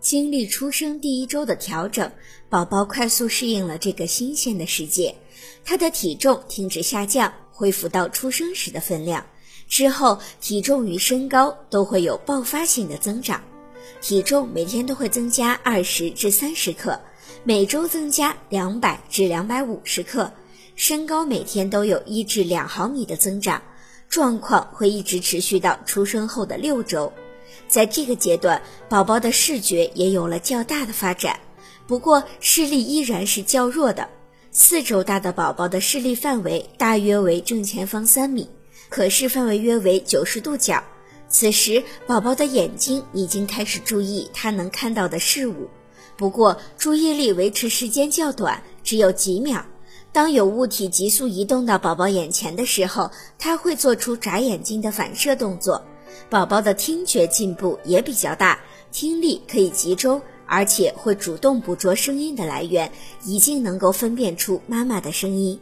经历出生第一周的调整，宝宝快速适应了这个新鲜的世界，他的体重停止下降，恢复到出生时的分量。之后，体重与身高都会有爆发性的增长，体重每天都会增加二十至三十克，每周增加两百至两百五十克，身高每天都有一至两毫米的增长，状况会一直持续到出生后的六周。在这个阶段，宝宝的视觉也有了较大的发展，不过视力依然是较弱的。四周大的宝宝的视力范围大约为正前方三米。可视范围约为九十度角，此时宝宝的眼睛已经开始注意他能看到的事物，不过注意力维持时间较短，只有几秒。当有物体急速移动到宝宝眼前的时候，他会做出眨眼睛的反射动作。宝宝的听觉进步也比较大，听力可以集中，而且会主动捕捉声音的来源，已经能够分辨出妈妈的声音。